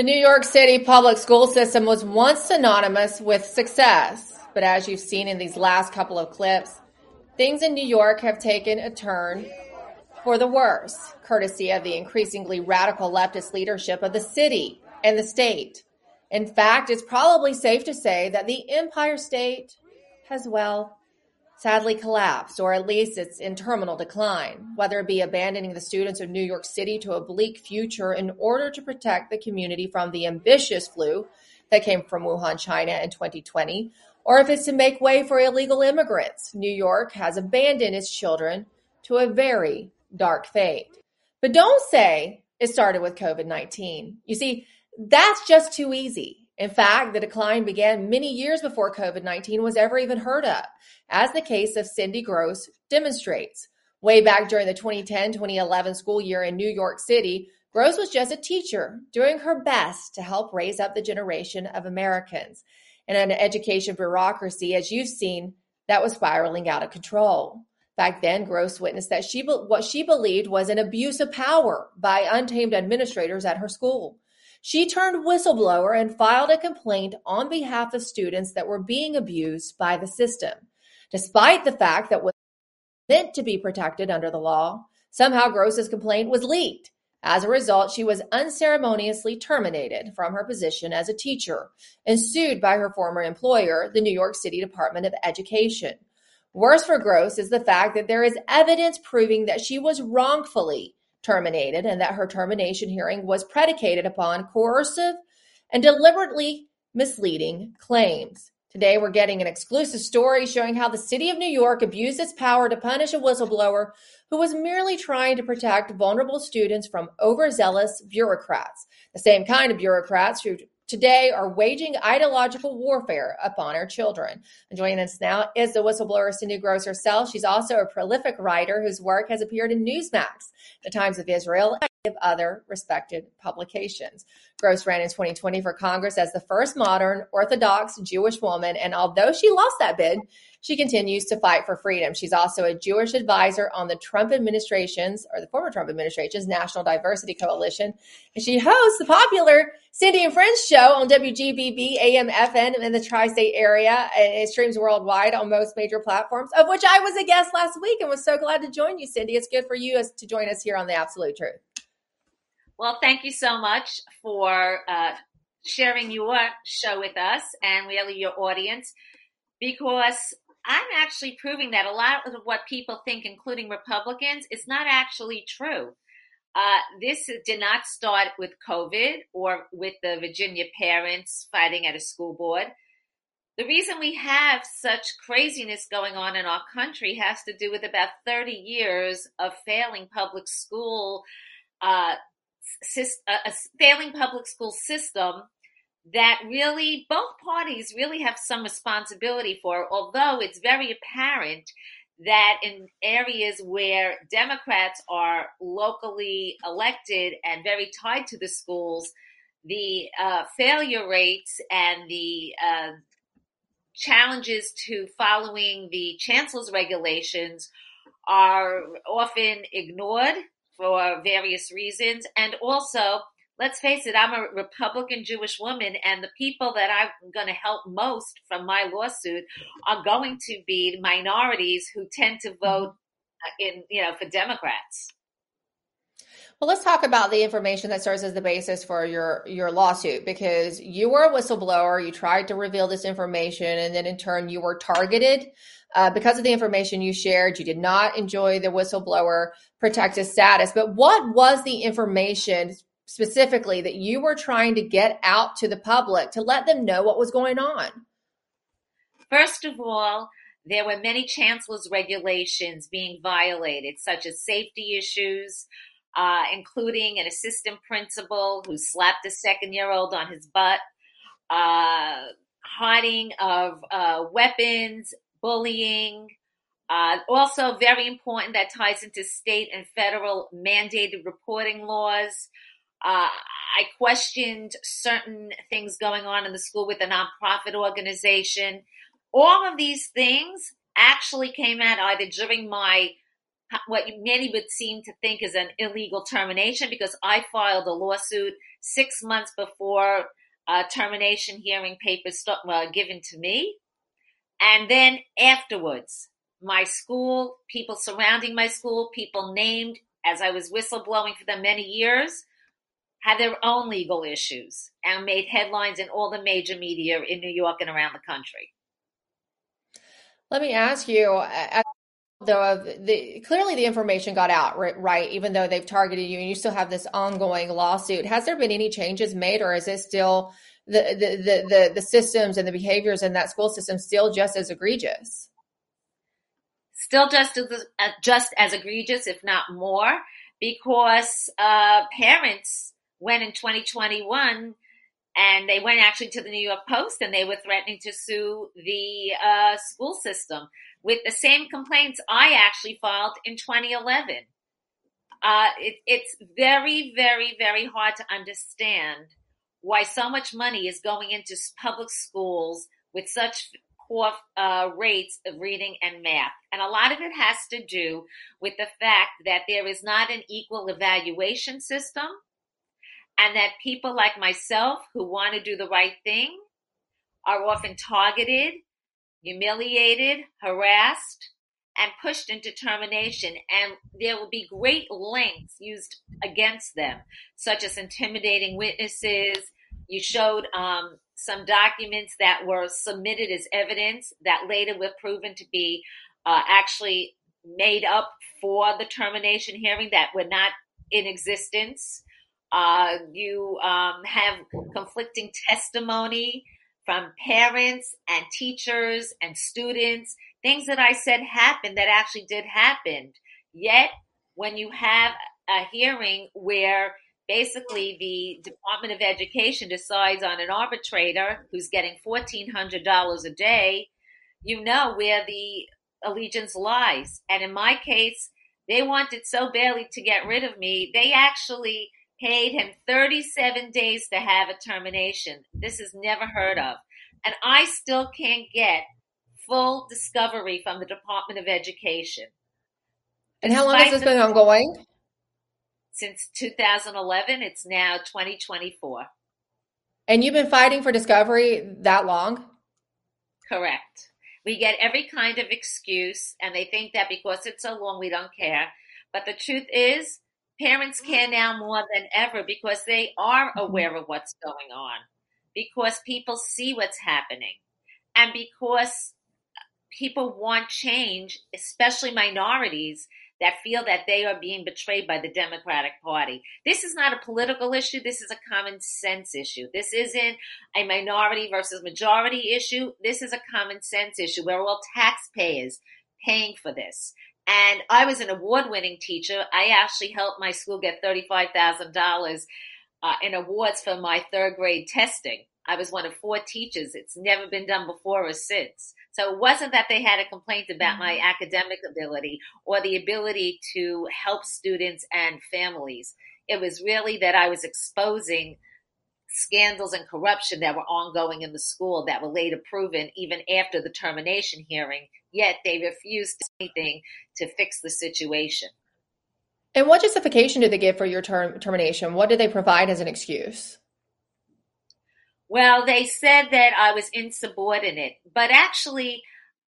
The New York City public school system was once synonymous with success, but as you've seen in these last couple of clips, things in New York have taken a turn for the worse, courtesy of the increasingly radical leftist leadership of the city and the state. In fact, it's probably safe to say that the Empire State has, well, sadly collapsed, or at least it's in terminal decline, whether it be abandoning the students of New York City to a bleak future in order to protect the community from the ambitious flu that came from Wuhan, China in 2020, or if it's to make way for illegal immigrants. New York has abandoned its children to a very dark fate. But don't say it started with COVID 19. You see, that's just too easy. In fact, the decline began many years before COVID 19 was ever even heard of, as the case of Cindy Grosz demonstrates. Way back during the 2010 2011 school year in New York City, Grosz was just a teacher doing her best to help raise up the generation of Americans in an education bureaucracy, as you've seen, that was spiraling out of control. Back then, Grosz witnessed that she what she believed was an abuse of power by untamed administrators at her school. She turned whistleblower and filed a complaint on behalf of students that were being abused by the system. Despite the fact that was meant to be protected under the law, somehow Grosz's complaint was leaked. As a result, she was unceremoniously terminated from her position as a teacher and sued by her former employer, the New York City Department of Education. Worse for Grosz is the fact that there is evidence proving that she was wrongfully terminated and that her termination hearing was predicated upon coercive and deliberately misleading claims. Today, we're getting an exclusive story showing how the city of New York abused its power to punish a whistleblower who was merely trying to protect vulnerable students from overzealous bureaucrats, the same kind of bureaucrats who today are waging ideological warfare upon our children. And joining us now is the whistleblower Cindy Grosz herself. She's also a prolific writer whose work has appeared in Newsmax, The Times of Israel, and other respected publications. Grosz ran in 2020 for Congress as the first modern Orthodox Jewish woman, and although she lost that bid, she continues to fight for freedom. She's also a Jewish advisor on the Trump administration's or the former Trump administration's National Diversity Coalition. And she hosts the popular Cindy and Friends show on WGBB AM in the tri state area. And it streams worldwide on most major platforms, of which I was a guest last week and was so glad to join you, Cindy. It's good for you to join us here on The Absolute Truth. Well, thank you so much for uh, sharing your show with us and really your audience because I'm actually proving that a lot of what people think, including Republicans, is not actually true. Uh, this did not start with COVID or with the Virginia parents fighting at a school board. The reason we have such craziness going on in our country has to do with about 30 years of failing public school, uh, a failing public school system that really both parties really have some responsibility for, although it's very apparent that in areas where Democrats are locally elected and very tied to the schools, the uh, failure rates and the uh, challenges to following the chancellor's regulations are often ignored for various reasons. And also, let's face it, I'm a Republican Jewish woman, and the people that I'm going to help most from my lawsuit are going to be minorities who tend to vote in, you know, for Democrats. Well, let's talk about the information that serves as the basis for your your lawsuit because you were a whistleblower. You tried to reveal this information, and then in turn, you were targeted uh, because of the information you shared. You did not enjoy the whistleblower protected status. But what was the information specifically that you were trying to get out to the public to let them know what was going on? First of all, there were many chancellor's regulations being violated, such as safety issues, uh, including an assistant principal who slapped a second year old on his butt, uh, hiding of uh, weapons, bullying. Uh, also, very important that ties into state and federal mandated reporting laws. Uh, I questioned certain things going on in the school with a nonprofit organization. All of these things actually came out either during my what many would seem to think is an illegal termination because I filed a lawsuit six months before uh, termination hearing papers were given to me. And then afterwards, my school, people surrounding my school, people named as I was whistleblowing for them many years, had their own legal issues and made headlines in all the major media in New York and around the country. Let me ask you, though, the, clearly the information got out, right, right? Even though they've targeted you and you still have this ongoing lawsuit, has there been any changes made, or is it still the the the the, the systems and the behaviors in that school system still just as egregious? Still just as uh, just as egregious, if not more, because uh, parents went in 2021 and they went actually to the New York Post and they were threatening to sue the uh, school system with the same complaints I actually filed in 2011. Uh, it, it's very, very, very hard to understand why so much money is going into public schools with such poor uh, rates of reading and math. And a lot of it has to do with the fact that there is not an equal evaluation system and that people like myself who want to do the right thing are often targeted, humiliated, harassed, and pushed into termination. And there will be great lengths used against them, such as intimidating witnesses. You showed um, some documents that were submitted as evidence that later were proven to be uh, actually made up for the termination hearing that were not in existence. Uh, you um, have conflicting testimony from parents and teachers and students, things that I said happened that actually did happen. Yet, when you have a hearing where basically the Department of Education decides on an arbitrator who's getting $1,400 a day, you know where the allegiance lies. And in my case, they wanted so badly to get rid of me, they actually paid him 37 days to have a termination. This is never heard of. And I still can't get full discovery from the Department of Education. And how long has this been ongoing? Since 2011. It's now 2024. And you've been fighting for discovery that long? Correct. We get every kind of excuse, and they think that because it's so long, we don't care. But the truth is, parents care now more than ever because they are mm-hmm. aware of what's going on, because people see what's happening, and because people want change, especially minorities that feel that they are being betrayed by the Democratic Party. This is not a political issue. This is a common sense issue. This isn't a minority versus majority issue. This is a common sense issue. We're all taxpayers paying for this. And I was an award winning teacher. I actually helped my school get $35,000 uh, in awards for my third grade testing. I was one of four teachers. It's never been done before or since. So it wasn't that they had a complaint about mm-hmm. my academic ability or the ability to help students and families. It was really that I was exposing scandals and corruption that were ongoing in the school that were later proven even after the termination hearing, yet they refused to anything to fix the situation. And what justification did they give for your term- termination? What did they provide as an excuse? Well, they said that I was insubordinate, but actually,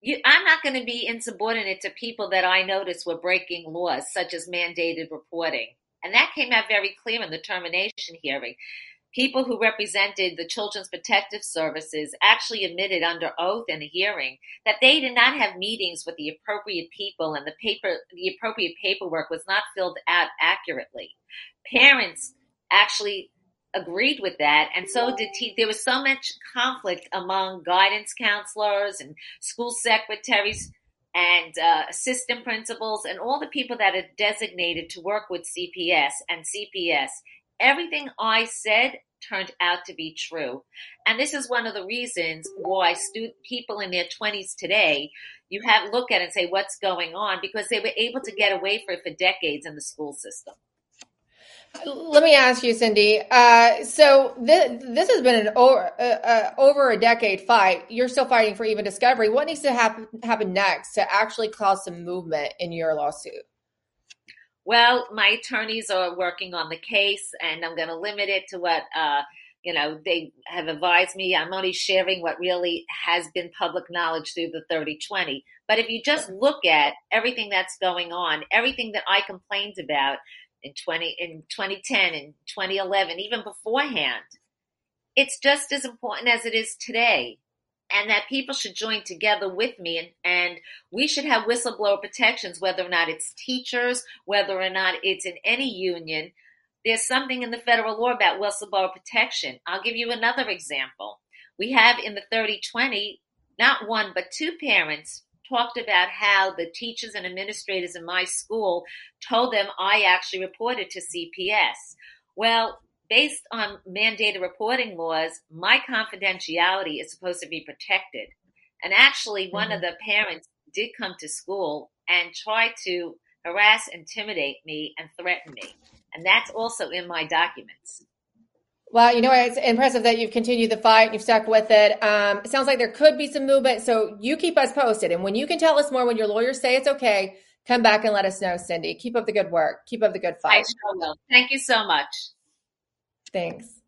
you, I'm not going to be insubordinate to people that I noticed were breaking laws, such as mandated reporting. And that came out very clear in the termination hearing people who represented the Children's Protective Services actually admitted under oath in a hearing that they did not have meetings with the appropriate people and the paper the appropriate paperwork was not filled out accurately. Parents actually agreed with that and so did te- there was so much conflict among guidance counselors and school secretaries and uh, assistant principals and all the people that are designated to work with CPS and CPS everything I said turned out to be true. And this is one of the reasons why people in their 20s today, you have look at and say, what's going on? Because they were able to get away for it for decades in the school system. Let me ask you, Cindy. Uh, so this, this has been an over, uh, uh, over a decade fight. You're still fighting for even discovery. What needs to happen happen next to actually cause some movement in your lawsuit? Well, my attorneys are working on the case, and I'm going to limit it to what uh, you know they have advised me. I'm only sharing what really has been public knowledge through the 3020. But if you just look at everything that's going on, everything that I complained about in 20 in 2010 and 2011, even beforehand, it's just as important as it is today and that people should join together with me and, and we should have whistleblower protections whether or not it's teachers whether or not it's in any union. There's something in the federal law about whistleblower protection. I'll give you another example. We have in the 3020 not one but two parents talked about how the teachers and administrators in my school told them i actually reported to cps well based on mandated reporting laws, my confidentiality is supposed to be protected. And actually, one mm-hmm. of the parents did come to school and try to harass, intimidate me, and threaten me. And that's also in my documents. Well, you know, it's impressive that you've continued the fight. and You've stuck with it. Um, it sounds like there could be some movement. So you keep us posted. And when you can tell us more, when your lawyers say it's okay, come back and let us know, Cindy. Keep up the good work. Keep up the good fight. I sure will. Thank you so much. Thanks.